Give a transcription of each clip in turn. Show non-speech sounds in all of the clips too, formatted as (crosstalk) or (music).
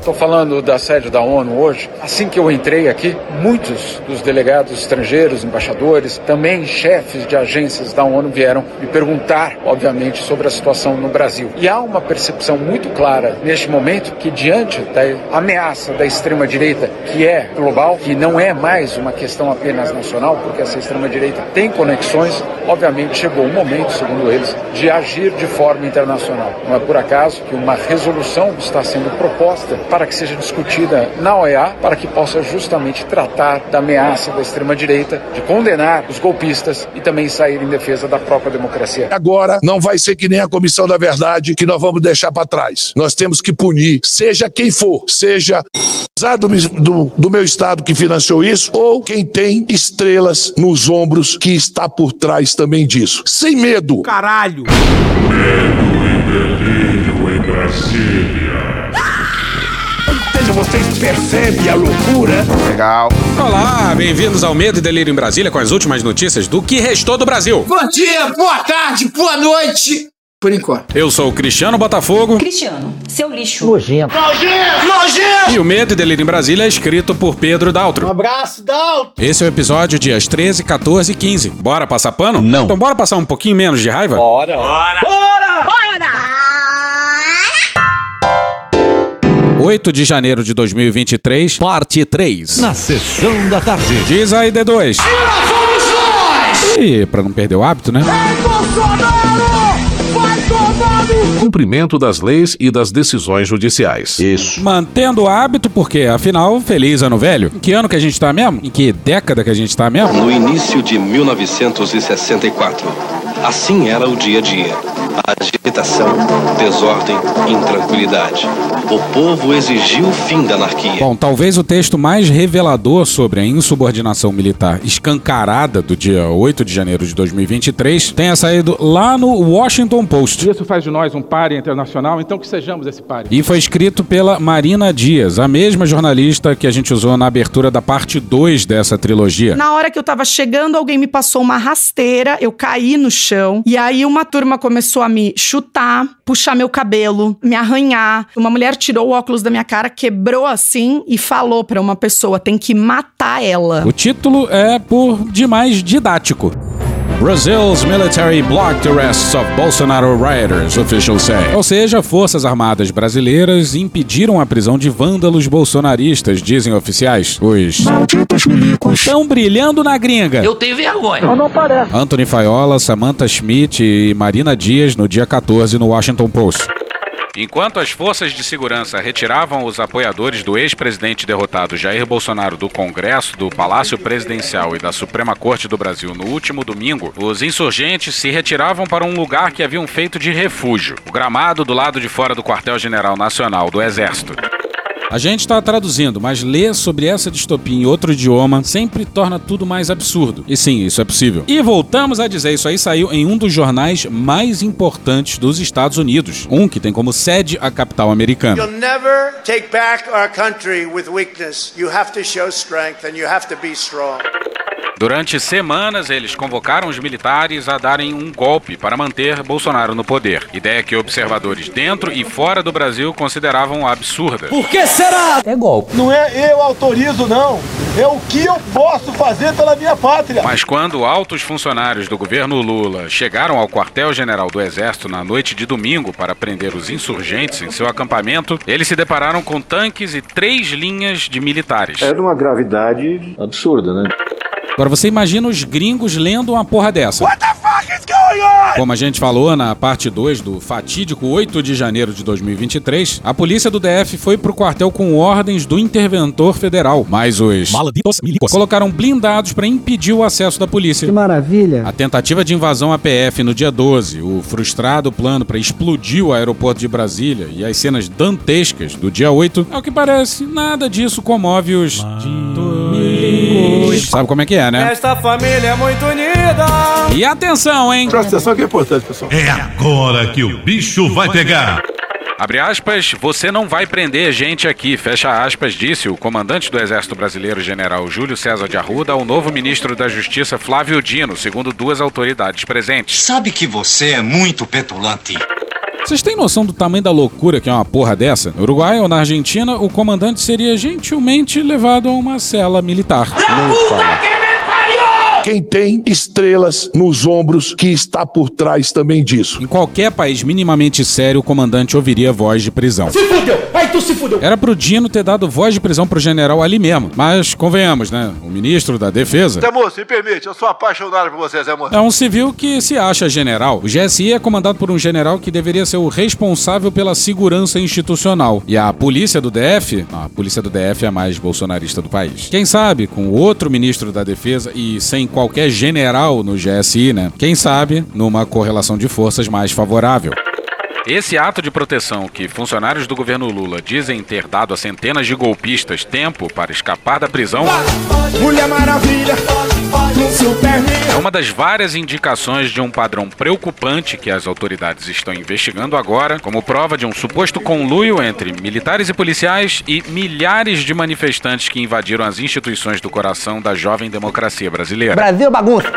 Estou falando da sede da ONU hoje. Assim que eu entrei aqui, muitos dos delegados estrangeiros, embaixadores, também chefes de agências da ONU vieram me perguntar, obviamente, sobre a situação no Brasil. E há uma percepção muito clara neste momento que, diante da ameaça da extrema-direita, que é global, que não é mais uma questão apenas nacional, porque essa extrema-direita tem conexões, obviamente chegou o momento, segundo eles, de agir de forma internacional. Não é por acaso que uma resolução está sendo proposta para que seja discutida na OEA, para que possa justamente tratar da ameaça da extrema-direita, de condenar os golpistas e também sair em defesa da própria democracia. Agora não vai ser que nem a Comissão da Verdade que nós vamos deixar para trás. Nós temos que punir, seja quem for, seja do, do, do meu estado que financiou isso, ou quem tem estrelas nos ombros que está por trás também disso. Sem medo. Caralho! Medo e delírio em Brasília. Vocês percebem a loucura? Legal. Olá, bem-vindos ao Medo e Delírio em Brasília com as últimas notícias do que restou do Brasil. Bom dia, boa tarde, boa noite. Por enquanto. Eu sou o Cristiano Botafogo. Cristiano, seu lixo. Nojento. Nojento! Nojento! E o Medo e Delírio em Brasília é escrito por Pedro Daltro. Um abraço, Daltro. Esse é o episódio dias 13, 14 e 15. Bora passar pano? Não. Então bora passar um pouquinho menos de raiva? Bora! Bora! Bora! Bora! 8 de janeiro de 2023, parte 3. Na sessão da tarde. Diz aí, D2. E lá fomos nós! E pra não perder o hábito, né? Ei, Bolsonaro! No... Cumprimento das leis e das decisões judiciais. Isso. Mantendo o hábito, porque afinal, feliz ano velho. Em que ano que a gente tá mesmo? Em que década que a gente tá mesmo? No início de 1964. Assim era o dia a dia. Agitação, desordem, intranquilidade. O povo exigiu o fim da anarquia. Bom, talvez o texto mais revelador sobre a insubordinação militar escancarada do dia 8 de janeiro de 2023 tenha saído lá no Washington Post. Isso faz de nós um páreo internacional, então que sejamos esse páreo. E foi escrito pela Marina Dias, a mesma jornalista que a gente usou na abertura da parte 2 dessa trilogia. Na hora que eu tava chegando, alguém me passou uma rasteira, eu caí no chão, e aí uma turma começou a me chutar, puxar meu cabelo, me arranhar. Uma mulher tirou o óculos da minha cara, quebrou assim e falou para uma pessoa: tem que matar ela. O título é por demais didático. Brazil's military blocked arrests of Bolsonaro rioters, officials say. Ou seja, forças armadas brasileiras impediram a prisão de vândalos bolsonaristas, dizem oficiais. Os malditos milicos estão brilhando na gringa. Eu tenho vergonha. Eu não parece. Anthony Faiola, Samantha Schmidt e Marina Dias no dia 14 no Washington Post. Enquanto as forças de segurança retiravam os apoiadores do ex-presidente derrotado Jair Bolsonaro do Congresso, do Palácio Presidencial e da Suprema Corte do Brasil no último domingo, os insurgentes se retiravam para um lugar que haviam feito de refúgio, o gramado do lado de fora do Quartel-General Nacional do Exército. A gente está traduzindo, mas ler sobre essa distopia em outro idioma sempre torna tudo mais absurdo. E sim, isso é possível. E voltamos a dizer, isso aí saiu em um dos jornais mais importantes dos Estados Unidos, um que tem como sede a capital americana. You'll never take back our country with weakness. You have to show strength and you have to be strong. Durante semanas, eles convocaram os militares a darem um golpe para manter Bolsonaro no poder. Ideia que observadores dentro e fora do Brasil consideravam absurda. Por que será? É golpe. Não é eu autorizo, não. É o que eu posso fazer pela minha pátria. Mas quando altos funcionários do governo Lula chegaram ao quartel-general do Exército na noite de domingo para prender os insurgentes em seu acampamento, eles se depararam com tanques e três linhas de militares. É de uma gravidade absurda, né? Agora você imagina os gringos lendo uma porra dessa. What the Como a gente falou na parte 2 do fatídico 8 de janeiro de 2023, a polícia do DF foi pro quartel com ordens do interventor federal, mas os malditos milicos colocaram blindados para impedir o acesso da polícia. Que maravilha. A tentativa de invasão à PF no dia 12, o frustrado plano para explodir o aeroporto de Brasília e as cenas dantescas do dia 8, ao que parece, nada disso comove os Sabe como é que é, né? Esta família é muito unida. E atenção, hein? Presta atenção que é importante, pessoal. É agora que o bicho vai pegar. Abre aspas, você não vai prender gente aqui, fecha aspas, disse o comandante do Exército Brasileiro, general Júlio César de Arruda, ao novo ministro da Justiça, Flávio Dino, segundo duas autoridades presentes. Sabe que você é muito petulante. Vocês têm noção do tamanho da loucura que é uma porra dessa? No Uruguai ou na Argentina, o comandante seria gentilmente levado a uma cela militar. Quem tem estrelas nos ombros que está por trás também disso. Em qualquer país minimamente sério, o comandante ouviria voz de prisão. Se fudeu! Aí tu se fudeu! Era pro Dino ter dado voz de prisão pro general ali mesmo. Mas, convenhamos, né? O ministro da defesa... Zé Moço, me permite, eu sou apaixonado por você, Zé Moço. É um civil que se acha general. O GSI é comandado por um general que deveria ser o responsável pela segurança institucional. E a polícia do DF, a polícia do DF é a mais bolsonarista do país. Quem sabe, com outro ministro da defesa e sem qualquer general no GSI, né? Quem sabe, numa correlação de forças mais favorável. Esse ato de proteção que funcionários do governo Lula dizem ter dado a centenas de golpistas tempo para escapar da prisão. Mulher Maravilha, é uma das várias indicações de um padrão preocupante que as autoridades estão investigando agora, como prova de um suposto conluio entre militares e policiais e milhares de manifestantes que invadiram as instituições do coração da jovem democracia brasileira. Brasil bagunça.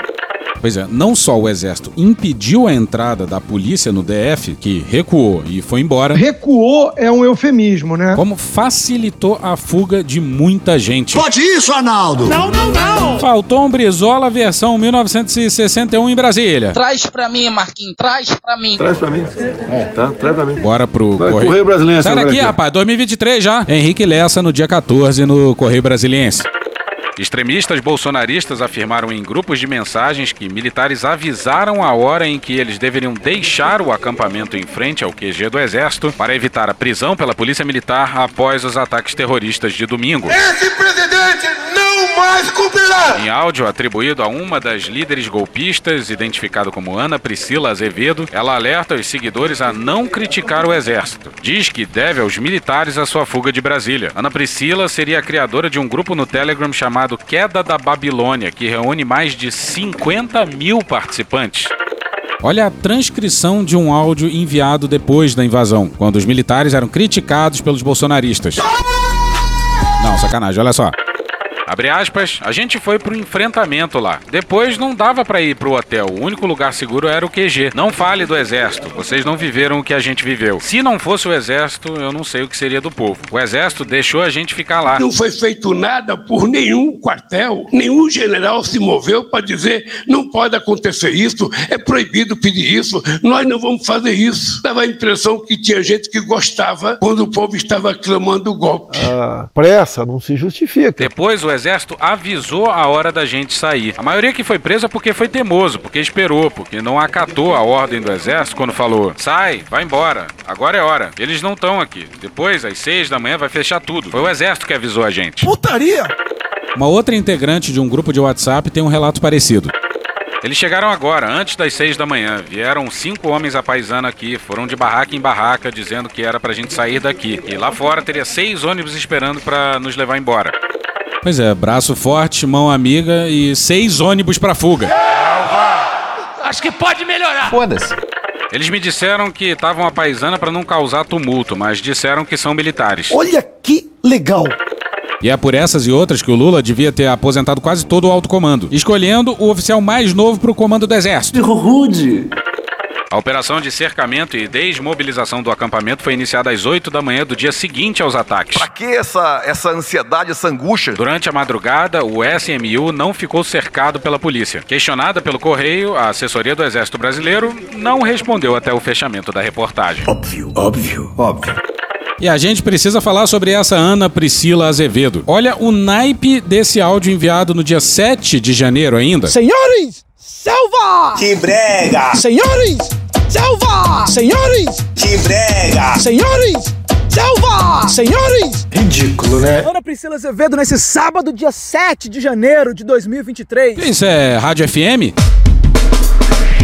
Pois é, não só o exército impediu a entrada da polícia no DF, que recuou e foi embora. Recuou é um eufemismo, né? Como facilitou a fuga de muita gente. Pode isso, Arnaldo! Não, não, não! Faltou um Brizola versão 1961 em Brasília. Traz pra mim, Marquinhos, traz pra mim. Traz pra mim. É, tá, traz pra mim. Bora pro Vai, Correio, Correio Brasiliense. Sai daqui, rapaz, 2023 já. Henrique Lessa no dia 14 no Correio Brasiliense. Extremistas bolsonaristas afirmaram em grupos de mensagens que militares avisaram a hora em que eles deveriam deixar o acampamento em frente ao QG do Exército para evitar a prisão pela Polícia Militar após os ataques terroristas de domingo. Esse presidente não mais cumprirá! Em áudio atribuído a uma das líderes golpistas, identificado como Ana Priscila Azevedo, ela alerta os seguidores a não criticar o Exército. Diz que deve aos militares a sua fuga de Brasília. Ana Priscila seria a criadora de um grupo no Telegram chamado Queda da Babilônia, que reúne mais de 50 mil participantes. Olha a transcrição de um áudio enviado depois da invasão, quando os militares eram criticados pelos bolsonaristas. Não, sacanagem, olha só. Abre aspas, a gente foi pro enfrentamento lá. Depois não dava para ir pro hotel. O único lugar seguro era o QG. Não fale do exército. Vocês não viveram o que a gente viveu. Se não fosse o exército, eu não sei o que seria do povo. O exército deixou a gente ficar lá. Não foi feito nada por nenhum quartel. Nenhum general se moveu para dizer não pode acontecer isso, é proibido pedir isso, nós não vamos fazer isso. Dava a impressão que tinha gente que gostava quando o povo estava clamando o golpe. A pressa não se justifica. Depois o exército avisou a hora da gente sair. A maioria que foi presa porque foi teimoso, porque esperou, porque não acatou a ordem do exército quando falou: sai, vai embora, agora é hora. Eles não estão aqui. Depois, às seis da manhã, vai fechar tudo. Foi o exército que avisou a gente. Putaria! Uma outra integrante de um grupo de WhatsApp tem um relato parecido. Eles chegaram agora, antes das seis da manhã. Vieram cinco homens a paisana aqui, foram de barraca em barraca, dizendo que era pra gente sair daqui. E lá fora teria seis ônibus esperando pra nos levar embora. Pois é, braço forte, mão amiga e seis ônibus pra fuga. Acho que pode melhorar. Foda-se. Eles me disseram que estavam a paisana pra não causar tumulto, mas disseram que são militares. Olha que legal! E é por essas e outras que o Lula devia ter aposentado quase todo o alto comando, escolhendo o oficial mais novo pro comando do exército. Rude. A operação de cercamento e desmobilização do acampamento foi iniciada às 8 da manhã do dia seguinte aos ataques. Pra que essa, essa ansiedade, essa angústia? Durante a madrugada, o SMU não ficou cercado pela polícia. Questionada pelo correio, a assessoria do Exército Brasileiro não respondeu até o fechamento da reportagem. Óbvio, óbvio, óbvio. E a gente precisa falar sobre essa Ana Priscila Azevedo. Olha o naipe desse áudio enviado no dia 7 de janeiro ainda. Senhores, selva! Que brega! Senhores, selva! Senhores, Que brega! senhores, selva! Senhores! Ridículo, né? Ana Priscila Azevedo nesse sábado, dia 7 de janeiro de 2023. Isso é Rádio FM?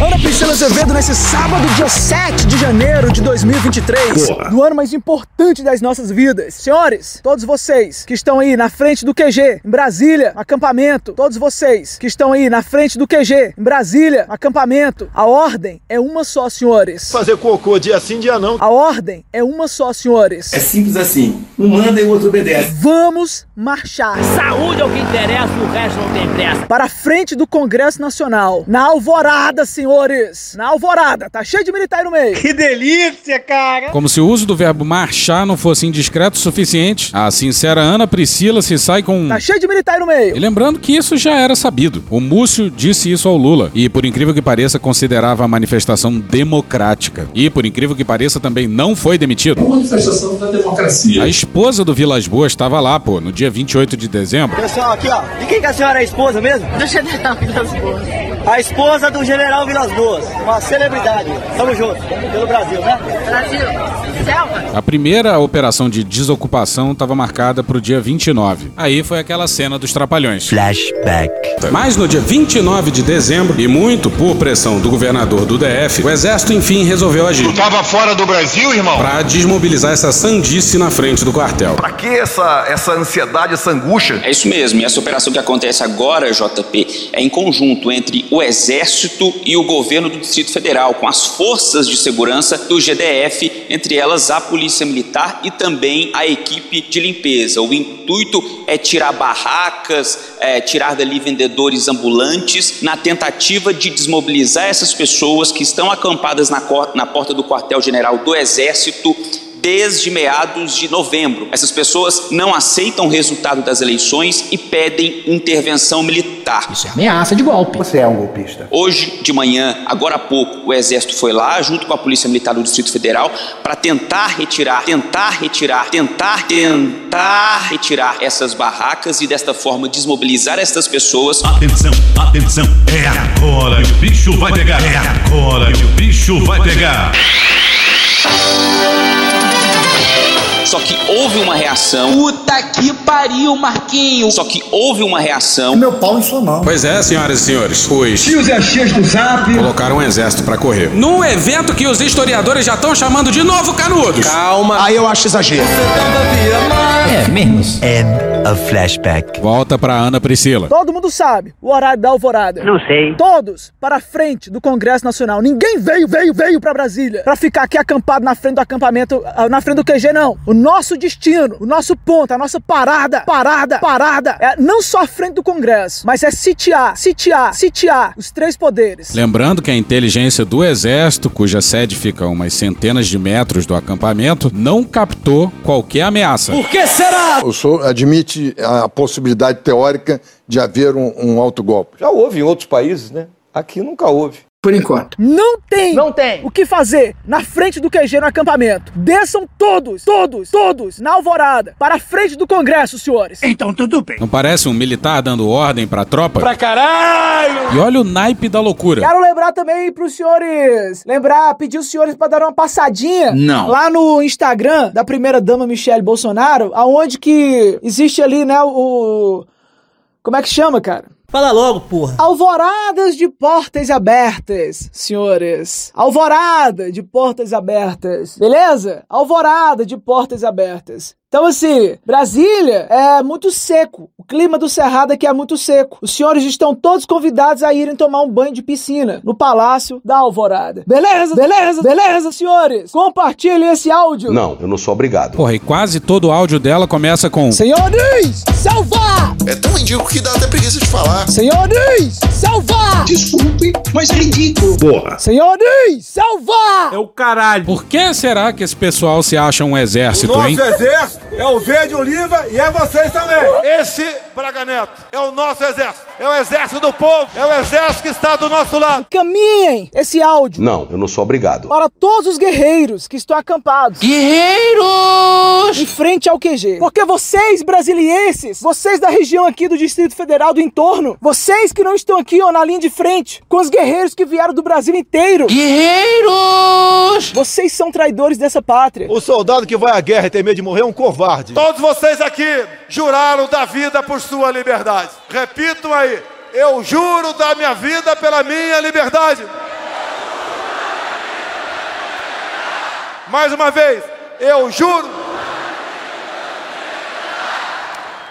Ana Priscila Azevedo nesse sábado, dia 7 de janeiro de 2023. Porra. No ano mais importante das nossas vidas. Senhores, todos vocês que estão aí na frente do QG, em Brasília, acampamento. Todos vocês que estão aí na frente do QG, em Brasília, acampamento. A ordem é uma só, senhores. Fazer cocô dia sim, dia não. A ordem é uma só, senhores. É simples assim. Um manda e o outro obedece. Vamos marchar. Saúde é o que interessa, o resto não tem pressa. Para a frente do Congresso Nacional. Na alvorada, senhores. Senhores, na alvorada, tá cheio de militar aí no meio. Que delícia, cara! Como se o uso do verbo marchar não fosse indiscreto o suficiente, a sincera Ana Priscila se sai com. Tá cheio de militar aí no meio. E lembrando que isso já era sabido. O Múcio disse isso ao Lula e, por incrível que pareça, considerava a manifestação democrática. E, por incrível que pareça, também não foi demitido. Uma manifestação da democracia. A esposa do Vilas Boas estava lá, pô, no dia 28 de dezembro. Pessoal, aqui ó, de quem que a senhora é a esposa mesmo? Do general Vilas Boas. A esposa do general Vilas Boas, uma celebridade. Tamo junto, pelo Brasil, né? Brasil. A primeira operação de desocupação estava marcada para o dia 29. Aí foi aquela cena dos trapalhões. Flashback. Mas no dia 29 de dezembro, e muito por pressão do governador do DF, o exército enfim resolveu agir. Tu tava fora do Brasil, irmão? Pra desmobilizar essa sandice na frente do quartel. Pra que essa, essa ansiedade, essa angústia? É isso mesmo, e essa operação que acontece agora, JP, é em conjunto entre o Exército e o governo do Distrito Federal, com as forças de segurança do GDF, entre elas a Polícia Militar e também a equipe de limpeza. O intuito é tirar barracas, é, tirar dali vendedores ambulantes, na tentativa de desmobilizar essas pessoas que estão acampadas na, na porta do quartel-general do Exército desde meados de novembro. Essas pessoas não aceitam o resultado das eleições e pedem intervenção militar. Isso é ameaça de golpe. Você é um golpista. Hoje de manhã, agora há pouco, o Exército foi lá, junto com a Polícia Militar do Distrito Federal, para tentar retirar, tentar retirar, tentar, tentar retirar essas barracas e desta forma desmobilizar essas pessoas. Atenção, atenção, é agora que o bicho vai pegar. É agora que o bicho vai pegar. Thank you. Só que houve uma reação. Puta que pariu, Marquinho. Só que houve uma reação. Meu pau em sua mão. Pois é, senhoras e senhores. Os Tios e as tias do zap. colocaram um exército pra correr. Num evento que os historiadores já estão chamando de novo canudos. Calma. Aí eu acho exagero. É, menos. End of flashback. Volta pra Ana Priscila. Todo mundo sabe o horário da alvorada. Não sei. Todos para frente do Congresso Nacional. Ninguém veio, veio, veio para Brasília para ficar aqui acampado na frente do acampamento, ah, na frente do QG, não. O nosso destino, o nosso ponto, a nossa parada, parada, parada, é não só a frente do Congresso, mas é sitiar, sitiar, sitiar os três poderes. Lembrando que a inteligência do Exército, cuja sede fica a umas centenas de metros do acampamento, não captou qualquer ameaça. Por que será? O senhor admite a possibilidade teórica de haver um, um autogolpe? Já houve em outros países, né? Aqui nunca houve. Por enquanto. Não tem, Não tem. o que fazer na frente do QG no acampamento. Desçam todos, todos, todos na alvorada para a frente do Congresso, senhores. Então tudo bem. Não parece um militar dando ordem pra tropa? Pra caralho! E olha o naipe da loucura. Quero lembrar também pros senhores, lembrar, pedir os senhores para dar uma passadinha Não. lá no Instagram da primeira dama Michelle Bolsonaro, aonde que existe ali, né, o como é que chama, cara? Fala logo, porra. Alvoradas de portas abertas, senhores. Alvorada de portas abertas. Beleza? Alvorada de portas abertas. Então, assim, Brasília é muito seco. O clima do Cerrado aqui é muito seco. Os senhores estão todos convidados a irem tomar um banho de piscina no Palácio da Alvorada. Beleza? Beleza? Beleza, senhores? Compartilhem esse áudio. Não, eu não sou obrigado. Porra, e quase todo o áudio dela começa com. Senhores, salvar! É tão ridículo que dá até preguiça de falar. Senhores, salvar! Desculpe, mas é ridículo. Porra. Senhores, salvar! É o caralho. Por que será que esse pessoal se acha um exército, hein? exército é o Verde Oliva e é vocês também. Esse, Braga Neto, é o nosso exército. É o exército do povo. É o exército que está do nosso lado. Caminhem esse áudio Não, eu não sou obrigado. para todos os guerreiros que estão acampados Guerreiros! em frente ao QG. Porque vocês, brasilienses, vocês da região aqui do Distrito Federal, do entorno, vocês que não estão aqui ó, na linha de frente, com os guerreiros que vieram do Brasil inteiro, Guerreiros! vocês são traidores dessa pátria. O soldado que vai à guerra e tem medo de morrer é um covarde. Todos vocês aqui juraram da vida por sua liberdade. Repitam aí. Eu juro da minha vida pela minha liberdade. Mais uma vez. Eu juro.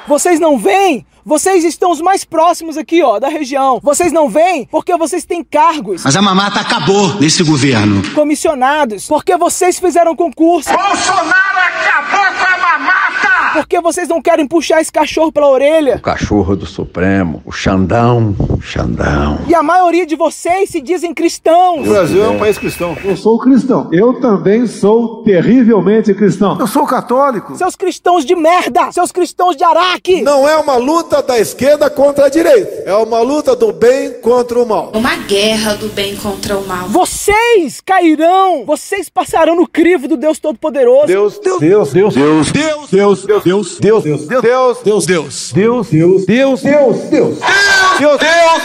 Vocês não vêm? Vocês estão os mais próximos aqui, ó, da região. Vocês não vêm porque vocês têm cargos. Mas a mamata acabou nesse governo. Comissionados. Porque vocês fizeram concurso. Bolsonaro acabou com a mamata! Por que vocês não querem puxar esse cachorro pela orelha? O cachorro do Supremo, o Xandão, Xandão. E a maioria de vocês se dizem cristãos. O Brasil é um país cristão. Eu sou cristão. Eu também sou terrivelmente cristão. Eu sou católico. Seus cristãos de merda! Seus cristãos de Araque! Não é uma luta da esquerda contra a direita. É uma luta do bem contra o mal. Uma guerra do bem contra o mal. Vocês cairão! Vocês passarão no crivo do Deus Todo-Poderoso. Deus, Deus, Deus, Deus, Deus, Deus, Deus, Deus, Deus, Deus, Deus, Deus, Deus, Deus, Deus, Deus, Deus, Deus, Deus, Deus, Deus,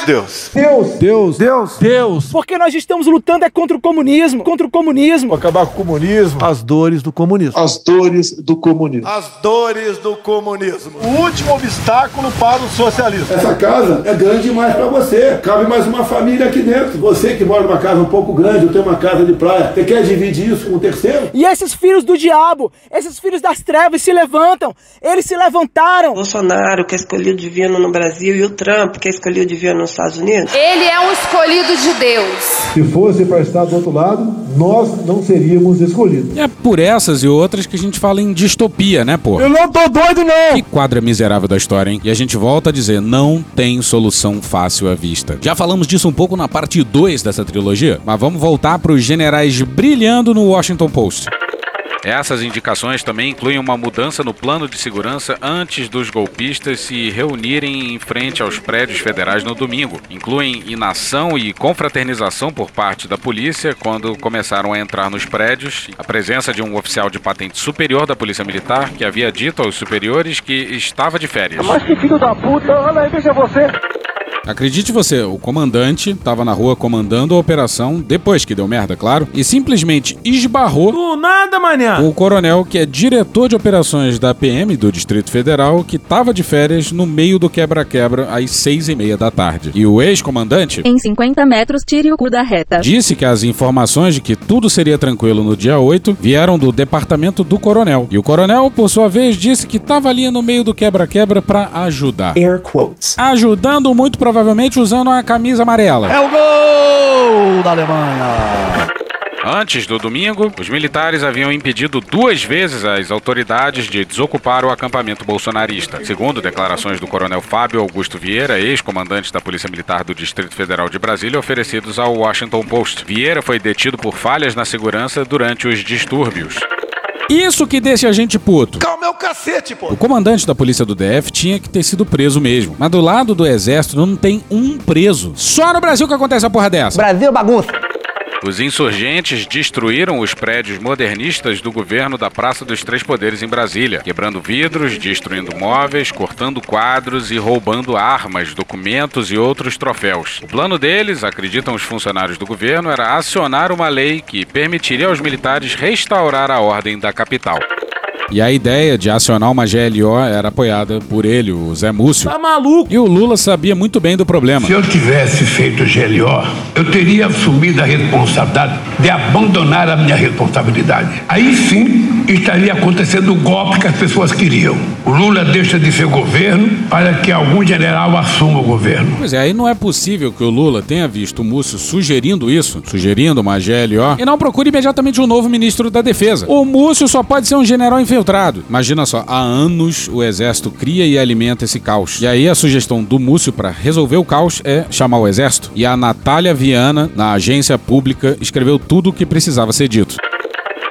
Deus, Deus, Deus, Deus, Deus. Porque nós estamos lutando é contra o comunismo, contra o comunismo. Acabar com o comunismo. As dores do comunismo. As dores do comunismo. As dores do comunismo. O último obstáculo para o socialismo. Essa casa é grande demais para você. Cabe mais uma família aqui dentro. Você que mora numa casa um pouco grande, eu tenho uma casa de praia. Você quer dividir isso com o terceiro? E esses filhos do diabo, esses filhos das trevas se levantam. Eles se levantaram. Bolsonaro, que é escolhido divino no Brasil, e o Trump, que é escolhido divino nos Estados Unidos. Ele é um escolhido de Deus. Se fosse para estar do outro lado, nós não seríamos escolhidos. É por essas e outras que a gente fala em distopia, né, pô? Eu não tô doido, não! Que quadra miserável da história, hein? E a gente volta a dizer, não tem solução fácil à vista. Já falamos disso um pouco na parte 2 dessa trilogia, mas vamos voltar para os generais brilhando no Washington Post. Essas indicações também incluem uma mudança no plano de segurança antes dos golpistas se reunirem em frente aos prédios federais no domingo. Incluem inação e confraternização por parte da polícia quando começaram a entrar nos prédios, a presença de um oficial de patente superior da Polícia Militar que havia dito aos superiores que estava de férias. Mas que filho da puta, olha aí, veja você. Acredite você, o comandante estava na rua comandando a operação, depois que deu merda, claro, e simplesmente esbarrou Do nada, manhã. o coronel, que é diretor de operações da PM do Distrito Federal, que estava de férias no meio do quebra-quebra às seis e meia da tarde. E o ex-comandante Em 50 metros, tire o cu da reta. disse que as informações de que tudo seria tranquilo no dia 8 vieram do departamento do coronel. E o coronel, por sua vez, disse que estava ali no meio do quebra-quebra para ajudar. Air quotes. Ajudando muito provavelmente usando a camisa amarela. É o gol da Alemanha. Antes do domingo, os militares haviam impedido duas vezes as autoridades de desocupar o acampamento bolsonarista. Segundo declarações do coronel Fábio Augusto Vieira, ex-comandante da Polícia Militar do Distrito Federal de Brasília, oferecidos ao Washington Post. Vieira foi detido por falhas na segurança durante os distúrbios. Isso que deixa a gente puto. Calma é o cacete, pô. O comandante da polícia do DF tinha que ter sido preso mesmo. Mas do lado do exército não tem um preso. Só no Brasil que acontece a porra dessa. Brasil bagunça. Os insurgentes destruíram os prédios modernistas do governo da Praça dos Três Poderes em Brasília, quebrando vidros, destruindo móveis, cortando quadros e roubando armas, documentos e outros troféus. O plano deles, acreditam os funcionários do governo, era acionar uma lei que permitiria aos militares restaurar a ordem da capital. E a ideia de acionar uma GLO era apoiada por ele, o Zé Múcio. Tá maluco? E o Lula sabia muito bem do problema. Se eu tivesse feito GLO, eu teria assumido a responsabilidade de abandonar a minha responsabilidade. Aí sim estaria acontecendo o golpe que as pessoas queriam. O Lula deixa de ser governo para que algum general assuma o governo. Pois é, aí não é possível que o Lula tenha visto o Múcio sugerindo isso, sugerindo uma GLO, e não procure imediatamente um novo ministro da Defesa. O Múcio só pode ser um general infiltrado. Imagina só, há anos o exército cria e alimenta esse caos. E aí a sugestão do Múcio para resolver o caos é chamar o exército. E a Natália Viana, na agência pública, escreveu tudo o que precisava ser dito.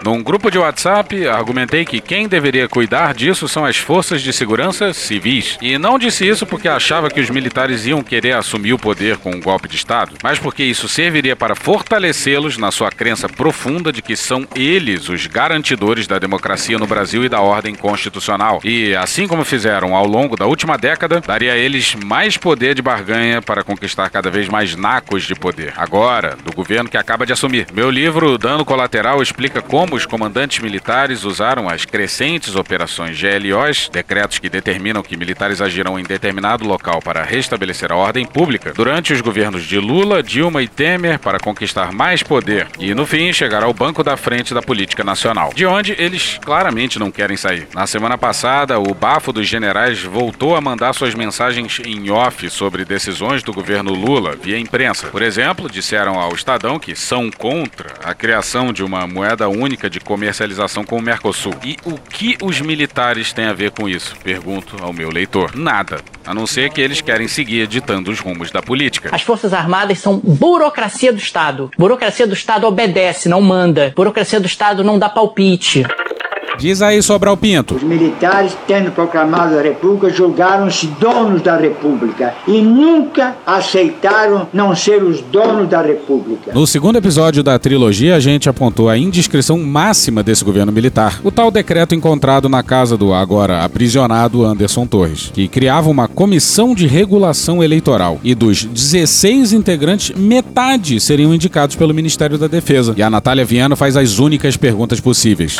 Num grupo de WhatsApp, argumentei que quem deveria cuidar disso são as forças de segurança civis. E não disse isso porque achava que os militares iam querer assumir o poder com um golpe de Estado, mas porque isso serviria para fortalecê-los na sua crença profunda de que são eles os garantidores da democracia no Brasil e da ordem constitucional. E, assim como fizeram ao longo da última década, daria a eles mais poder de barganha para conquistar cada vez mais nacos de poder. Agora, do governo que acaba de assumir. Meu livro, Dano Colateral, explica como os comandantes militares usaram as crescentes operações GLOs, decretos que determinam que militares agirão em determinado local para restabelecer a ordem pública, durante os governos de Lula, Dilma e Temer para conquistar mais poder e, no fim, chegar ao banco da frente da política nacional, de onde eles claramente não querem sair. Na semana passada, o bafo dos generais voltou a mandar suas mensagens em off sobre decisões do governo Lula via imprensa. Por exemplo, disseram ao Estadão que são contra a criação de uma moeda única de comercialização com o Mercosul. E o que os militares têm a ver com isso? Pergunto ao meu leitor. Nada. A não ser que eles querem seguir ditando os rumos da política. As Forças Armadas são burocracia do Estado. Burocracia do Estado obedece, não manda. Burocracia do Estado não dá palpite. Diz aí, Sobral Pinto. Os militares, tendo proclamado a República, julgaram-se donos da República e nunca aceitaram não ser os donos da República. No segundo episódio da trilogia, a gente apontou a indiscrição máxima desse governo militar. O tal decreto encontrado na casa do agora aprisionado Anderson Torres, que criava uma comissão de regulação eleitoral. E dos 16 integrantes, metade seriam indicados pelo Ministério da Defesa. E a Natália Viana faz as únicas perguntas possíveis.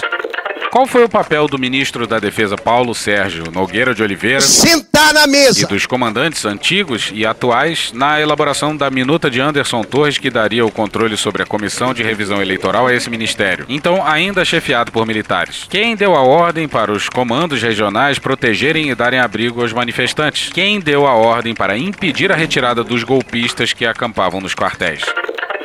Qual foi o papel do ministro da Defesa Paulo Sérgio Nogueira de Oliveira? Sentar na mesa! E dos comandantes antigos e atuais na elaboração da minuta de Anderson Torres que daria o controle sobre a comissão de revisão eleitoral a esse ministério. Então, ainda chefiado por militares. Quem deu a ordem para os comandos regionais protegerem e darem abrigo aos manifestantes? Quem deu a ordem para impedir a retirada dos golpistas que acampavam nos quartéis?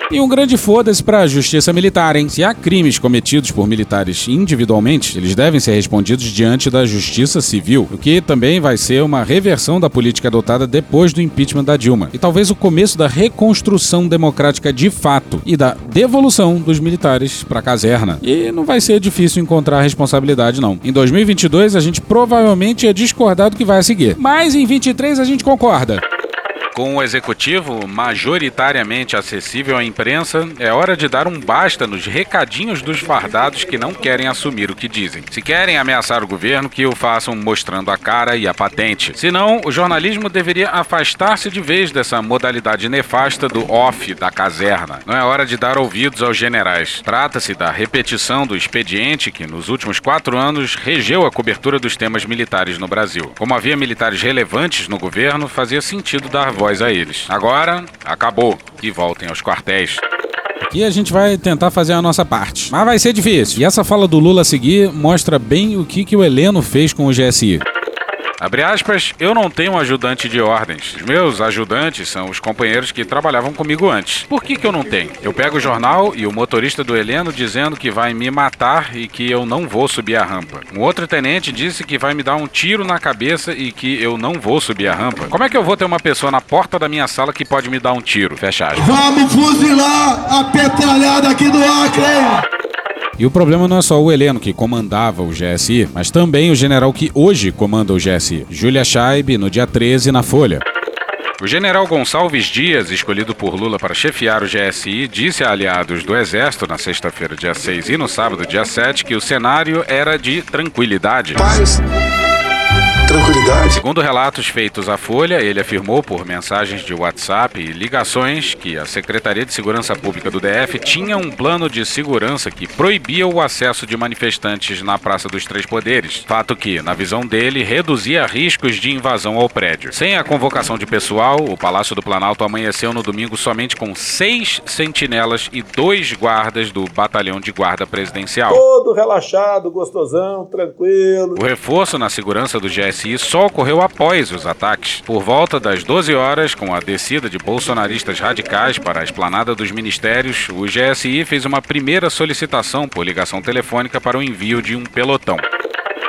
E um grande foda-se para a justiça militar, hein? Se há crimes cometidos por militares individualmente, eles devem ser respondidos diante da justiça civil, o que também vai ser uma reversão da política adotada depois do impeachment da Dilma. E talvez o começo da reconstrução democrática de fato e da devolução dos militares para a caserna. E não vai ser difícil encontrar responsabilidade, não. Em 2022, a gente provavelmente ia discordar do que vai a seguir. Mas em 23 a gente concorda. Com o executivo majoritariamente acessível à imprensa, é hora de dar um basta nos recadinhos dos fardados que não querem assumir o que dizem. Se querem ameaçar o governo, que o façam mostrando a cara e a patente. Senão, o jornalismo deveria afastar-se de vez dessa modalidade nefasta do off da caserna. Não é hora de dar ouvidos aos generais. Trata-se da repetição do expediente que, nos últimos quatro anos, regeu a cobertura dos temas militares no Brasil. Como havia militares relevantes no governo, fazia sentido dar voz a eles. Agora, acabou. E voltem aos quartéis. Aqui a gente vai tentar fazer a nossa parte. Mas vai ser difícil. E essa fala do Lula a seguir mostra bem o que, que o Heleno fez com o GSI. Abre aspas, eu não tenho um ajudante de ordens. Os meus ajudantes são os companheiros que trabalhavam comigo antes. Por que, que eu não tenho? Eu pego o jornal e o motorista do Heleno dizendo que vai me matar e que eu não vou subir a rampa. Um outro tenente disse que vai me dar um tiro na cabeça e que eu não vou subir a rampa. Como é que eu vou ter uma pessoa na porta da minha sala que pode me dar um tiro? Fecha aspas. Vamos fuzilar a petralhada aqui do Acre! E o problema não é só o Heleno que comandava o GSI, mas também o general que hoje comanda o GSI, Júlia Scheib, no dia 13 na Folha. O general Gonçalves Dias, escolhido por Lula para chefiar o GSI, disse a aliados do Exército na sexta-feira, dia 6 e no sábado, dia 7, que o cenário era de tranquilidade. Paz. Tranquilidade. Segundo relatos feitos à Folha, ele afirmou por mensagens de WhatsApp e ligações que a Secretaria de Segurança Pública do DF tinha um plano de segurança que proibia o acesso de manifestantes na Praça dos Três Poderes, fato que, na visão dele, reduzia riscos de invasão ao prédio. Sem a convocação de pessoal, o Palácio do Planalto amanheceu no domingo somente com seis sentinelas e dois guardas do Batalhão de Guarda Presidencial. Todo relaxado, gostosão, tranquilo. O reforço na segurança do GSI só ocorreu após os ataques. Por volta das 12 horas, com a descida de bolsonaristas radicais para a esplanada dos ministérios, o GSI fez uma primeira solicitação por ligação telefônica para o envio de um pelotão.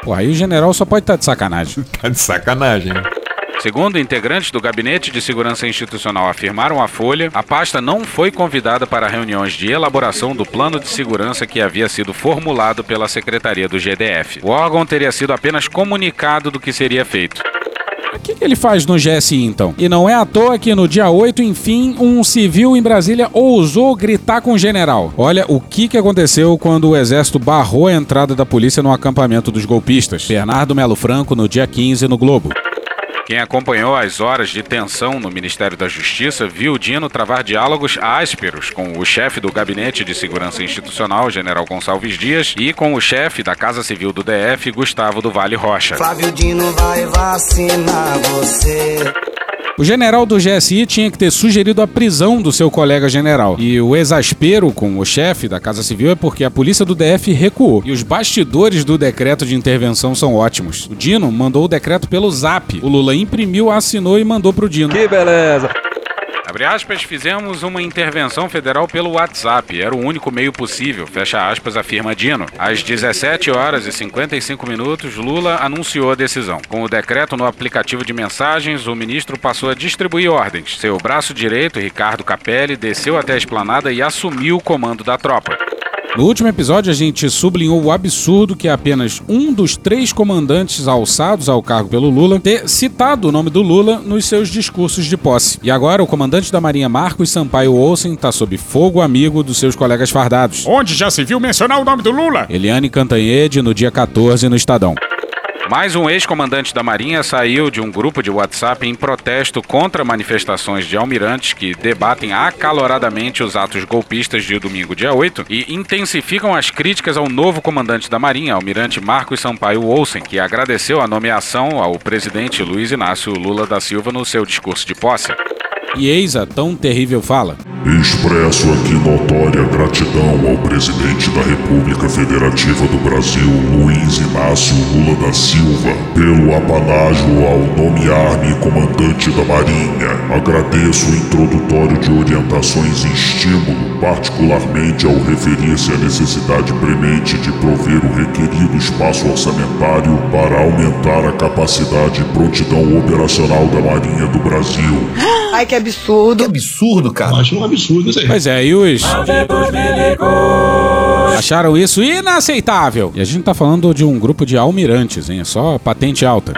Pô, aí o general só pode estar de sacanagem. Tá de sacanagem. (laughs) Segundo integrantes do Gabinete de Segurança Institucional afirmaram à Folha, a pasta não foi convidada para reuniões de elaboração do plano de segurança que havia sido formulado pela Secretaria do GDF. O órgão teria sido apenas comunicado do que seria feito. O que, ele faz no GSI então? E não é à toa que no dia 8, enfim, um civil em Brasília ousou gritar com o general. Olha o que, que aconteceu quando o exército barrou a entrada da polícia no acampamento dos golpistas. Bernardo Melo Franco no dia 15 no Globo. Quem acompanhou as horas de tensão no Ministério da Justiça viu Dino travar diálogos ásperos com o chefe do Gabinete de Segurança Institucional, General Gonçalves Dias, e com o chefe da Casa Civil do DF, Gustavo do Vale Rocha. Flávio Dino vai vacinar você. O general do GSI tinha que ter sugerido a prisão do seu colega general. E o exaspero com o chefe da Casa Civil é porque a polícia do DF recuou. E os bastidores do decreto de intervenção são ótimos. O Dino mandou o decreto pelo zap. O Lula imprimiu, assinou e mandou pro Dino. Que beleza! Abre aspas, fizemos uma intervenção federal pelo WhatsApp. Era o único meio possível. Fecha aspas, afirma Dino. Às 17 horas e 55 minutos, Lula anunciou a decisão. Com o decreto no aplicativo de mensagens, o ministro passou a distribuir ordens. Seu braço direito, Ricardo Capelli, desceu até a esplanada e assumiu o comando da tropa. No último episódio, a gente sublinhou o absurdo que é apenas um dos três comandantes alçados ao cargo pelo Lula ter citado o nome do Lula nos seus discursos de posse. E agora, o comandante da Marinha Marcos Sampaio Olsen está sob fogo amigo dos seus colegas fardados. Onde já se viu mencionar o nome do Lula? Eliane Cantanhede, no dia 14, no Estadão. Mais um ex-comandante da Marinha saiu de um grupo de WhatsApp em protesto contra manifestações de almirantes que debatem acaloradamente os atos golpistas de domingo, dia 8, e intensificam as críticas ao novo comandante da Marinha, almirante Marcos Sampaio Olsen, que agradeceu a nomeação ao presidente Luiz Inácio Lula da Silva no seu discurso de posse. E eis a tão terrível fala. Expresso aqui notória gratidão ao presidente da República Federativa do Brasil, Luiz Inácio Lula da Silva, pelo apanágio ao nomear-me comandante da Marinha. Agradeço o introdutório de orientações e estímulo, particularmente ao referir-se à necessidade premente de prover o requerido espaço orçamentário para aumentar a capacidade e prontidão operacional da Marinha do Brasil. Ai, que absurdo. Que absurdo, cara. Acho um absurdo isso aí. Pois é, e os. Acharam isso inaceitável. E a gente tá falando de um grupo de almirantes, hein? É só patente alta.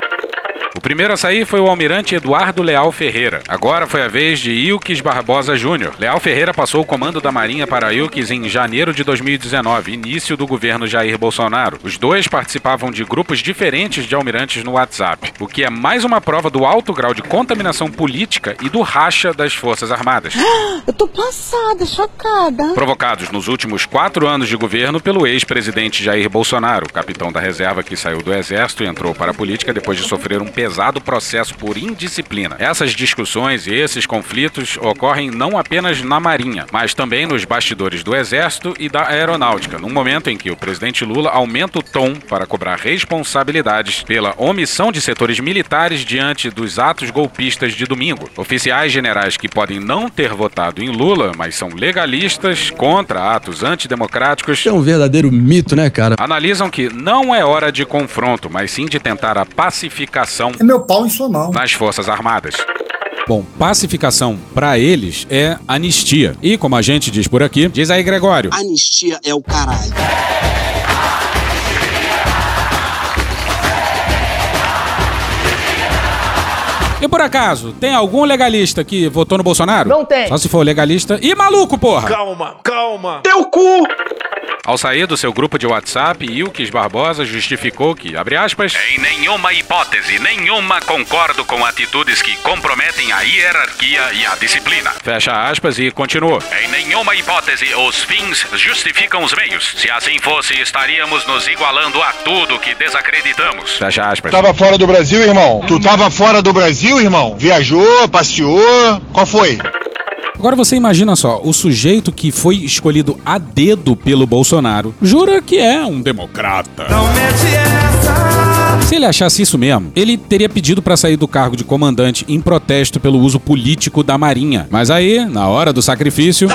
O primeiro a sair foi o almirante Eduardo Leal Ferreira. Agora foi a vez de Ilques Barbosa Júnior. Leal Ferreira passou o comando da Marinha para Ilques em janeiro de 2019, início do governo Jair Bolsonaro. Os dois participavam de grupos diferentes de almirantes no WhatsApp, o que é mais uma prova do alto grau de contaminação política e do racha das Forças Armadas. (gasps) Eu tô passada, chocada. Provocados nos últimos quatro anos de governo pelo ex-presidente Jair Bolsonaro, capitão da reserva que saiu do exército e entrou para a política depois de sofrer um pesado processo por indisciplina. Essas discussões e esses conflitos ocorrem não apenas na Marinha, mas também nos bastidores do Exército e da Aeronáutica, num momento em que o presidente Lula aumenta o tom para cobrar responsabilidades pela omissão de setores militares diante dos atos golpistas de domingo. Oficiais generais que podem não ter votado em Lula, mas são legalistas contra atos antidemocráticos. É um verdadeiro mito, né, cara? Analisam que não é hora de confronto, mas sim de tentar a pacificação É meu pau em sua mão. nas Forças Armadas. Bom, pacificação para eles é anistia. E como a gente diz por aqui, diz aí Gregório. Anistia é o caralho. E por acaso, tem algum legalista que votou no Bolsonaro? Não tem. Só se for legalista e maluco, porra! Calma, calma. Teu cu! Ao sair do seu grupo de WhatsApp, Ilques Barbosa justificou que, abre aspas, em nenhuma hipótese, nenhuma concordo com atitudes que comprometem a hierarquia e a disciplina. Fecha aspas e continuou. Em nenhuma hipótese os fins justificam os meios. Se assim fosse, estaríamos nos igualando a tudo que desacreditamos. Fecha aspas. Tava fora do Brasil, irmão? Tu tava fora do Brasil, irmão? Viajou, passeou? Qual foi? Agora você imagina só, o sujeito que foi escolhido a dedo pelo Bolsonaro jura que é um democrata. Se ele achasse isso mesmo, ele teria pedido para sair do cargo de comandante em protesto pelo uso político da Marinha. Mas aí, na hora do sacrifício.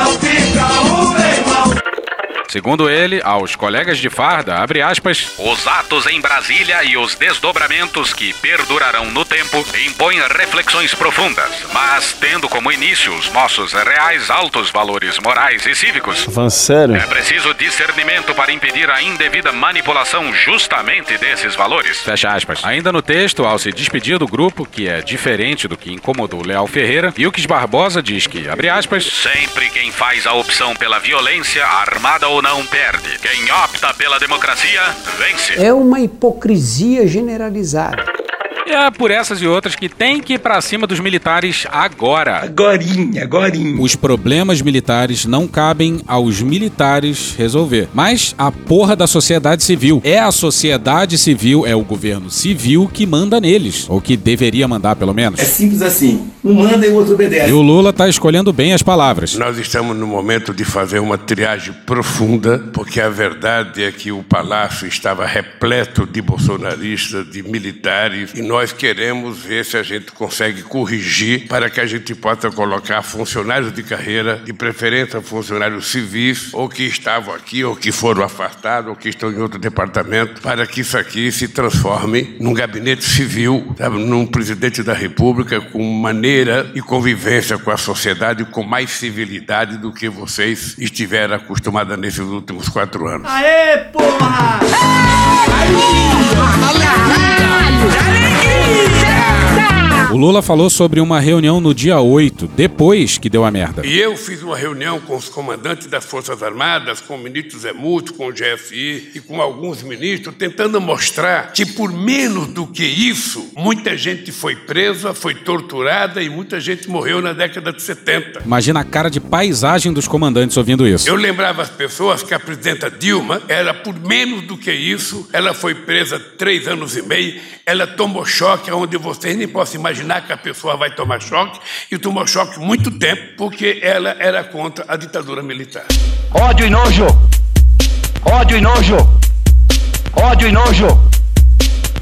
Segundo ele, aos colegas de farda, abre aspas, os atos em Brasília e os desdobramentos que perdurarão no tempo impõem reflexões profundas, mas tendo como início os nossos reais altos valores morais e cívicos. Falando sério? É preciso discernimento para impedir a indevida manipulação justamente desses valores. Fecha aspas. Ainda no texto, ao se despedir do grupo, que é diferente do que incomodou Leal Ferreira, Ilques Barbosa diz que, abre aspas, sempre quem faz a opção pela violência, armada ou não, perde. Quem opta pela democracia, vence. É uma hipocrisia generalizada. E é por essas e outras que tem que ir pra cima dos militares agora. Agorinha, agorinha. Os problemas militares não cabem aos militares resolver, mas a porra da sociedade civil. É a sociedade civil, é o governo civil que manda neles, ou que deveria mandar pelo menos. É simples assim. Um manda e o outro obedece. E o Lula tá escolhendo bem as palavras. Nós estamos no momento de fazer uma triagem profunda, porque a verdade é que o palácio estava repleto de bolsonaristas, de militares, e nós nós queremos ver se a gente consegue corrigir para que a gente possa colocar funcionários de carreira, de preferência funcionários civis, ou que estavam aqui, ou que foram afastados, ou que estão em outro departamento, para que isso aqui se transforme num gabinete civil, sabe, num presidente da República com maneira e convivência com a sociedade com mais civilidade do que vocês estiveram acostumados nesses últimos quatro anos. Aê, porra! O Lula falou sobre uma reunião no dia 8, depois que deu a merda. E eu fiz uma reunião com os comandantes das Forças Armadas, com o ministro Zé Múcio, com o GFI e com alguns ministros, tentando mostrar que por menos do que isso, muita gente foi presa, foi torturada e muita gente morreu na década de 70. Imagina a cara de paisagem dos comandantes ouvindo isso. Eu lembrava as pessoas que a presidenta Dilma era por menos do que isso, ela foi presa três anos e meio, ela tomou choque, onde vocês nem possam imaginar que a pessoa vai tomar choque, e tomou choque muito tempo, porque ela era contra a ditadura militar. Ódio e nojo. Ódio e nojo. Ódio e nojo.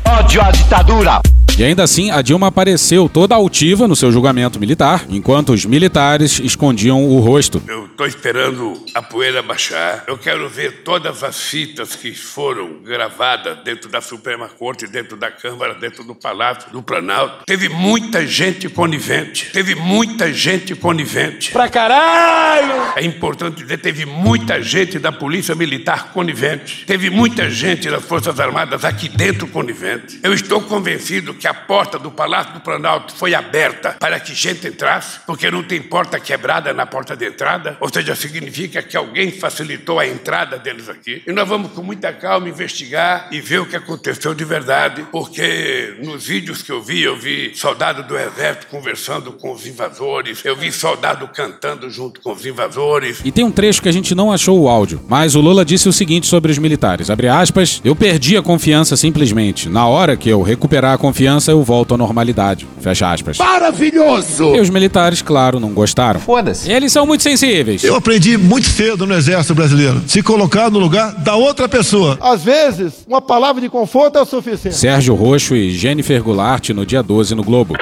Ódio à ditadura. E ainda assim, a Dilma apareceu toda altiva no seu julgamento militar, enquanto os militares escondiam o rosto. Eu estou esperando a poeira baixar. Eu quero ver todas as fitas que foram gravadas dentro da Suprema Corte, dentro da Câmara, dentro do Palácio do Planalto. Teve muita gente conivente. Teve muita gente conivente. Pra caralho! É importante dizer, teve muita gente da Polícia Militar conivente. Teve muita gente das Forças Armadas aqui dentro conivente. Eu estou convencido que a porta do Palácio do Planalto foi aberta para que gente entrasse, porque não tem porta quebrada na porta de entrada, ou seja, significa que alguém facilitou a entrada deles aqui. E nós vamos com muita calma investigar e ver o que aconteceu de verdade, porque nos vídeos que eu vi, eu vi soldado do exército conversando com os invasores, eu vi soldado cantando junto com os invasores. E tem um trecho que a gente não achou o áudio, mas o Lula disse o seguinte sobre os militares, abre aspas, eu perdi a confiança simplesmente. Na hora que eu recuperar a confiança, eu volto à normalidade. Fecha aspas. Maravilhoso! E os militares, claro, não gostaram. Foda-se. Eles são muito sensíveis. Eu aprendi muito cedo no exército brasileiro. Se colocar no lugar da outra pessoa. Às vezes, uma palavra de conforto é o suficiente. Sérgio Roxo e Jennifer Goulart no dia 12 no Globo.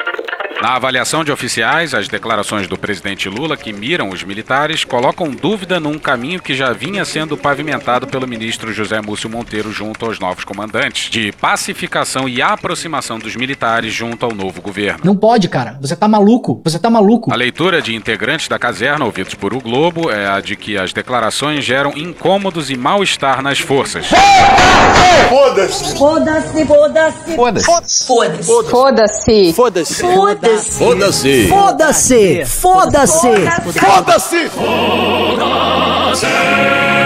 Na avaliação de oficiais, as declarações do presidente Lula que miram os militares colocam dúvida num caminho que já vinha sendo pavimentado pelo ministro José Múcio Monteiro junto aos novos comandantes, de pacificação e aproximação dos militares junto ao novo governo. Não pode, cara. Você tá maluco. Você tá maluco. A leitura de integrantes da caserna ouvidos por o Globo é a de que as declarações geram incômodos e mal-estar nas forças. Foda-se! Foda-se, foda-se. Foda-se. Foda-se. Foda-se. Foda-se. Foda-se! Foda-se. Foda-se. Foda-se!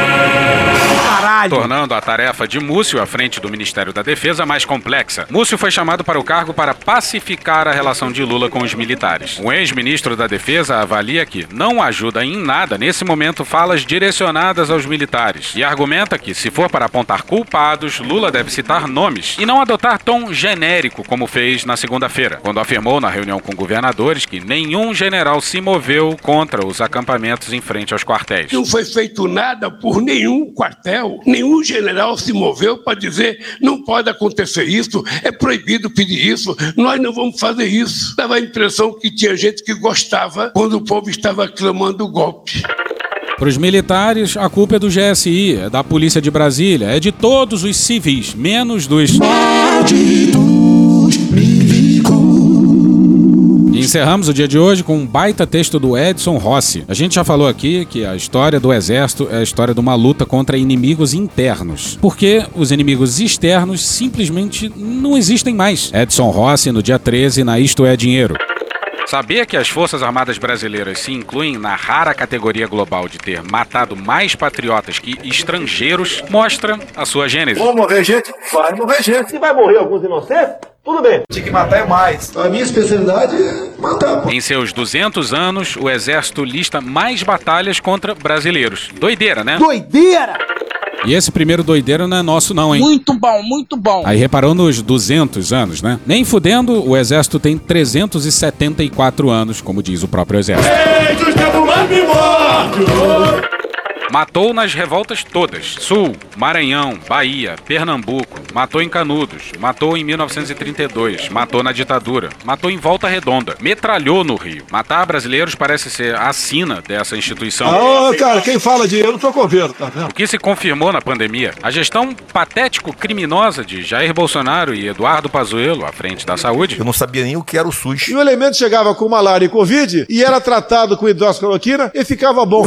Tornando a tarefa de Múcio à frente do Ministério da Defesa mais complexa. Múcio foi chamado para o cargo para pacificar a relação de Lula com os militares. O ex-ministro da Defesa avalia que não ajuda em nada nesse momento falas direcionadas aos militares e argumenta que, se for para apontar culpados, Lula deve citar nomes e não adotar tom genérico como fez na segunda-feira, quando afirmou na reunião com governadores que nenhum general se moveu contra os acampamentos em frente aos quartéis. Não foi feito nada por nenhum quartel, nenhum general se moveu para dizer não pode acontecer isso, é proibido pedir isso, nós não vamos fazer isso. Dava a impressão que tinha gente que gostava quando o povo estava clamando o golpe. Para os militares, a culpa é do GSI, é da Polícia de Brasília, é de todos os civis, menos dos. E encerramos o dia de hoje com um baita texto do Edson Rossi. A gente já falou aqui que a história do exército é a história de uma luta contra inimigos internos. Porque os inimigos externos simplesmente não existem mais. Edson Rossi no dia 13 na Isto é Dinheiro. Sabia que as Forças Armadas Brasileiras se incluem na rara categoria global de ter matado mais patriotas que estrangeiros? Mostra a sua gênese. Vou morrer gente? Vai morrer gente. Se vai morrer alguns inocentes, tudo bem. Tinha que matar é mais. A minha especialidade é matar. pô. Em seus 200 anos, o Exército lista mais batalhas contra brasileiros. Doideira, né? Doideira! E esse primeiro doideira não é nosso não, hein? Muito bom, muito bom. Aí reparou nos 200 anos, né? Nem fudendo, o Exército tem 374 anos, como diz o próprio Exército. Matou nas revoltas todas: Sul, Maranhão, Bahia, Pernambuco. Matou em Canudos. Matou em 1932. Matou na ditadura. Matou em Volta Redonda. Metralhou no Rio. Matar brasileiros parece ser a sina dessa instituição. Ah, ô, cara, quem fala de eu não tô com governo, tá vendo? O que se confirmou na pandemia? A gestão patético-criminosa de Jair Bolsonaro e Eduardo Pazuello à frente da saúde. Eu não sabia nem o que era o SUS. E o elemento chegava com malária e covid e era tratado com hidroxicloroquina e ficava bom.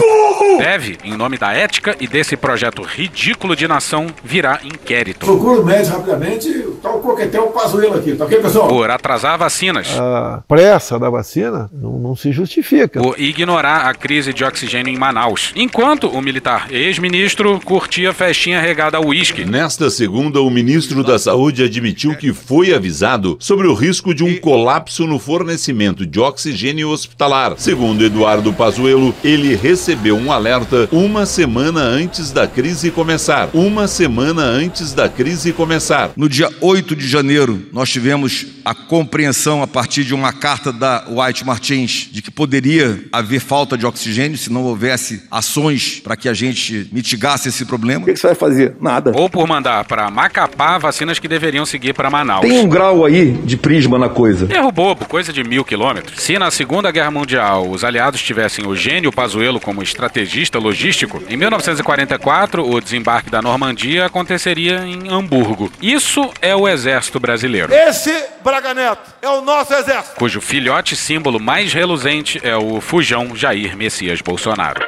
Deve, em nome da ética e desse projeto ridículo de nação, virar inquérito. Procura o médico rapidamente, tá o coquetel Pazuello aqui, tá ok, pessoal? Por atrasar vacinas. A pressa da vacina não, não se justifica. Por ignorar a crise de oxigênio em Manaus. Enquanto o militar ex-ministro curtia festinha regada a uísque. Nesta segunda, o ministro da Saúde admitiu que foi avisado sobre o risco de um colapso no fornecimento de oxigênio hospitalar. Segundo Eduardo Pazuello, ele recebeu um alerta uma semana antes da crise começar. Uma semana antes da crise começar. No dia 8 de janeiro, nós tivemos a compreensão a partir de uma carta da White Martins de que poderia haver falta de oxigênio se não houvesse ações para que a gente mitigasse esse problema. O que, que você vai fazer? Nada. Ou por mandar para Macapá vacinas que deveriam seguir para Manaus. Tem um grau aí de prisma na coisa. Erro bobo, coisa de mil quilômetros. Se na Segunda Guerra Mundial os aliados tivessem o gênio Pazuello como estrategista logístico, em 1944 o desembarque da Normandia aconteceria em Hamburgo. Isso é o exército brasileiro. Esse, Braga Neto, é o nosso exército. Cujo filhote símbolo mais reluzente é o fujão Jair Messias Bolsonaro.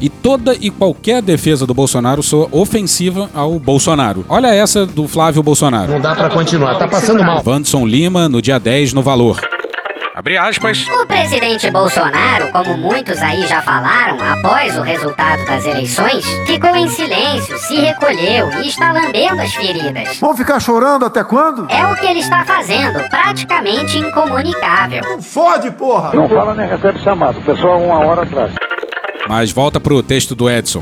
E toda e qualquer defesa do Bolsonaro soa ofensiva ao Bolsonaro. Olha essa do Flávio Bolsonaro. Não dá pra continuar, tá passando mal. Vanderson Lima, no dia 10, no Valor. Abre aspas. O presidente Bolsonaro, como muitos aí já falaram, após o resultado das eleições, ficou em silêncio, se recolheu e está lambendo as feridas. Vão ficar chorando até quando? É o que ele está fazendo, praticamente incomunicável. Fode, porra! Não fala nem recebe chamado, o pessoal uma hora atrás. Mas volta pro texto do Edson.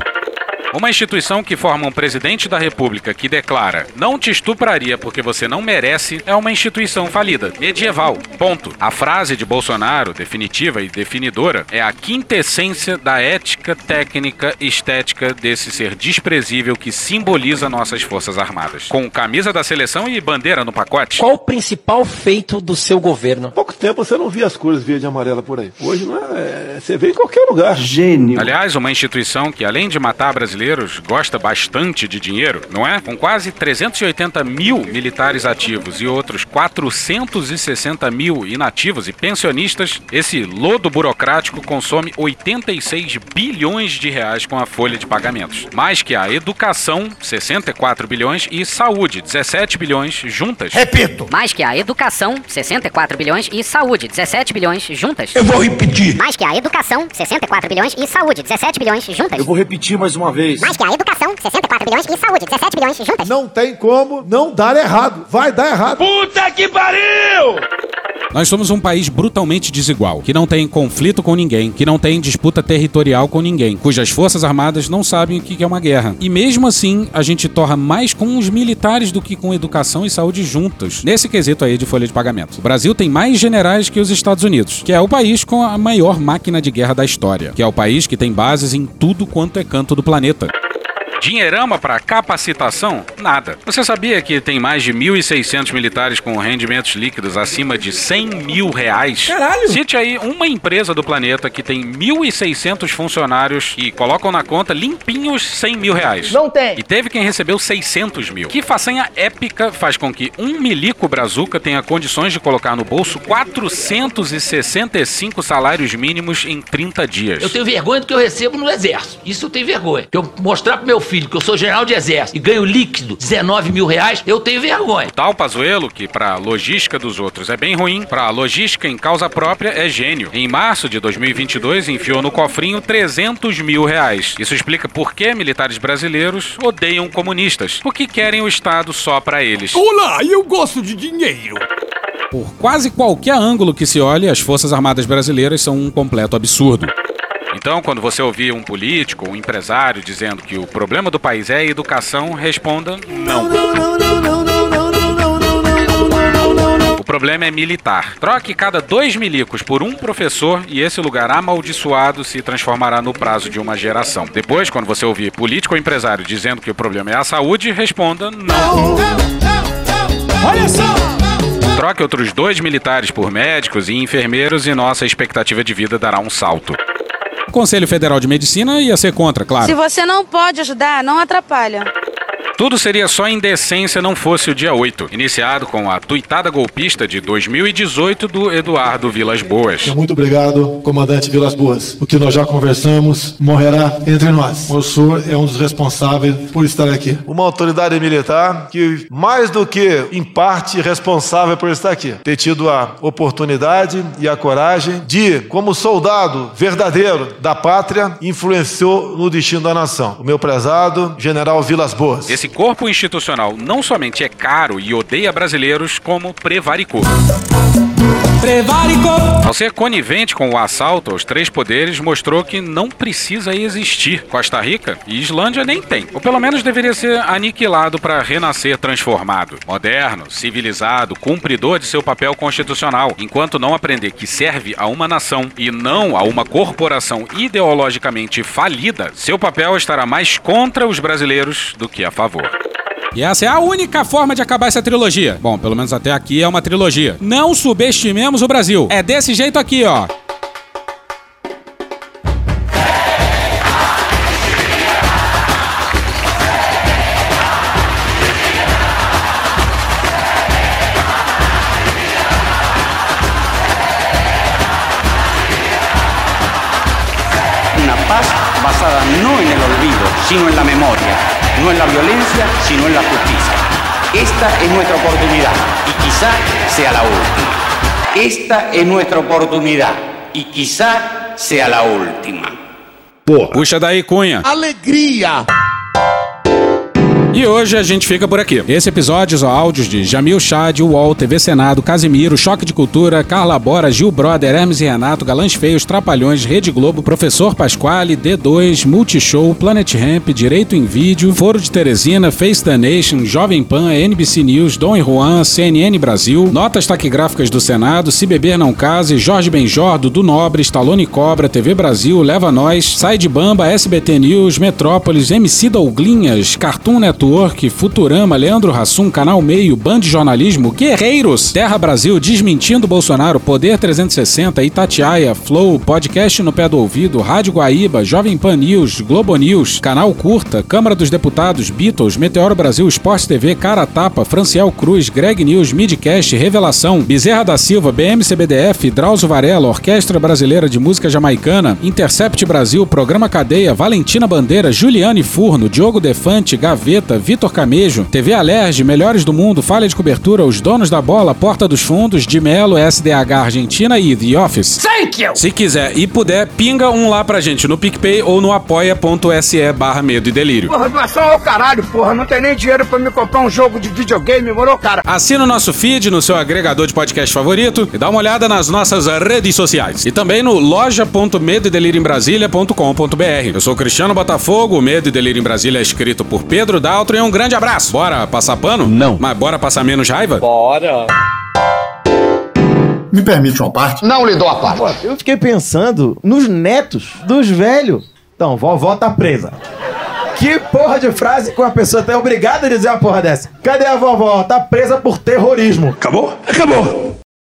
Uma instituição que forma um presidente da República que declara não te estupraria porque você não merece é uma instituição falida, medieval. Ponto. A frase de Bolsonaro, definitiva e definidora, é a quintessência da ética, técnica e estética desse ser desprezível que simboliza nossas Forças Armadas. Com camisa da seleção e bandeira no pacote. Qual o principal feito do seu governo? Há pouco tempo você não via as cores verde e amarela por aí. Hoje não é, é. Você vê em qualquer lugar. Gênio. Aliás, uma instituição que, além de matar brasileiros, gosta bastante de dinheiro, não é? Com quase 380 mil militares ativos e outros 460 mil inativos e pensionistas, esse lodo burocrático consome 86 bilhões de reais com a folha de pagamentos. Mais que a educação, 64 bilhões, e saúde, 17 bilhões juntas. Repito! Mais que a educação, 64 bilhões, e saúde, 17 bilhões juntas. Eu vou repetir! Mais que a educação, 64 bilhões, e saúde, 17 bilhões juntas. Eu vou repetir mais uma vez. Mais que a educação, 64 bilhões, e saúde, 17 bilhões juntas. Não tem como não dar errado. Vai dar errado. Puta que pariu! Nós somos um país brutalmente desigual, que não tem conflito com ninguém, que não tem disputa territorial com ninguém, cujas forças armadas não sabem o que é uma guerra. E mesmo assim, a gente torra mais com os militares do que com educação e saúde juntos, nesse quesito aí de folha de pagamento. O Brasil tem mais generais que os Estados Unidos, que é o país com a maior máquina de guerra da história, que é o país que tem bases em tudo quanto é canto do planeta. Dinheirama para capacitação? Nada. Você sabia que tem mais de 1.600 militares com rendimentos líquidos acima de 100 mil reais? Caralho! Cite aí uma empresa do planeta que tem 1.600 funcionários e colocam na conta limpinhos 100 mil reais. Não tem. E teve quem recebeu 600 mil. Que façanha épica faz com que um milico brazuca tenha condições de colocar no bolso 465 salários mínimos em 30 dias. Eu tenho vergonha do que eu recebo no exército. Isso eu tenho vergonha. Que eu mostrar pro meu filho que eu sou general de exército e ganho líquido 19 mil reais, eu tenho vergonha. Tal Pazuello, que pra logística dos outros é bem ruim, pra logística em causa própria é gênio. Em março de 2022, enfiou no cofrinho 300 mil reais. Isso explica por que militares brasileiros odeiam comunistas, porque querem o Estado só pra eles. Olá, eu gosto de dinheiro. Por quase qualquer ângulo que se olhe, as Forças Armadas brasileiras são um completo absurdo. Então, quando você ouvir um político, um empresário dizendo que o problema do país é a educação, responda não. O problema é militar. Troque cada dois milicos por um professor e esse lugar amaldiçoado se transformará no prazo de uma geração. Depois, quando você ouvir político ou empresário dizendo que o problema é a saúde, responda não. Olha só! Troque outros dois militares por médicos e enfermeiros e nossa expectativa de vida dará um salto. O Conselho Federal de Medicina ia ser contra, claro. Se você não pode ajudar, não atrapalha. Tudo seria só indecência não fosse o dia 8, iniciado com a tuitada golpista de 2018 do Eduardo Vilas Boas. Muito obrigado, comandante Vilas Boas. O que nós já conversamos morrerá entre nós. O senhor é um dos responsáveis por estar aqui. Uma autoridade militar que, mais do que em parte responsável por estar aqui, ter tido a oportunidade e a coragem de, como soldado verdadeiro da pátria, influenciou no destino da nação. O meu prezado general Vilas Boas. Esse corpo institucional não somente é caro e odeia brasileiros, como prevaricou. Ao ser conivente com o assalto aos três poderes, mostrou que não precisa existir. Costa Rica e Islândia nem tem. Ou pelo menos deveria ser aniquilado para renascer transformado. Moderno, civilizado, cumpridor de seu papel constitucional, enquanto não aprender que serve a uma nação e não a uma corporação ideologicamente falida, seu papel estará mais contra os brasileiros do que a favor. E essa é a única forma de acabar essa trilogia. Bom, pelo menos até aqui é uma trilogia. Não subestimemos o Brasil. É desse jeito aqui, ó. Basada no en el olvido, sino en la memoria, no en la violencia, sino en la justicia. Esta es nuestra oportunidad y quizá sea la última. Esta es nuestra oportunidad y quizá sea la última. Puxa daí, Cunha. Alegria! E hoje a gente fica por aqui. Esse episódio são áudios de Jamil Chad, UOL, TV Senado, Casimiro, Choque de Cultura, Carla Bora, Gil Brother, Hermes e Renato, Galãs Feios, Trapalhões, Rede Globo, Professor Pasquale, D2, Multishow, Planet Ramp, Direito em Vídeo, Foro de Teresina, Face the Nation, Jovem Pan, NBC News, Dom e Juan, CNN Brasil, Notas Taquigráficas do Senado, Se Beber Não Case, Jorge Benjor, Dudu Nobre, Stallone Cobra, TV Brasil, Leva Nós, Sai de Bamba, SBT News, Metrópolis, MC Douglinhas, Cartoon Network, Futurama, Leandro Hassum, Canal Meio, Band Jornalismo, Guerreiros, Terra Brasil, Desmentindo Bolsonaro, Poder 360, Itatiaia, Flow, Podcast no Pé do Ouvido, Rádio Guaíba, Jovem Pan News, Globo News, Canal Curta, Câmara dos Deputados, Beatles, Meteoro Brasil, Esporte TV, Cara Tapa, Franciel Cruz, Greg News, Midcast, Revelação, Bezerra da Silva, BMCBDF, Drauzio Varela, Orquestra Brasileira de Música Jamaicana, Intercept Brasil, Programa Cadeia, Valentina Bandeira, Juliane Furno, Diogo Defante, Gaveta, Vitor Camejo, TV Alerj, Melhores do Mundo, Falha de Cobertura, Os Donos da Bola, Porta dos Fundos, de Melo, SDH Argentina e The Office. Thank you! Se quiser e puder, pinga um lá pra gente no PicPay ou no apoia.se barra medo e delírio. Porra, doação ao caralho, porra. Não tem nem dinheiro pra me comprar um jogo de videogame, moro, cara? Assina o nosso feed no seu agregador de podcast favorito e dá uma olhada nas nossas redes sociais. E também no loja.medoedelirioembrasilha.com.br. Eu sou Cristiano Botafogo, o Medo e Delírio em Brasília é escrito por Pedro Daltro e um grande abraço. Bora passar pano? Não. Mas bora passar menos raiva? Bora. Me permite uma parte? Não lhe dou a parte. Eu fiquei pensando nos netos dos velhos. Então, vovó tá presa. Que porra de frase que uma pessoa até é obrigada a dizer uma porra dessa? Cadê a vovó? Tá presa por terrorismo. Acabou? Acabou.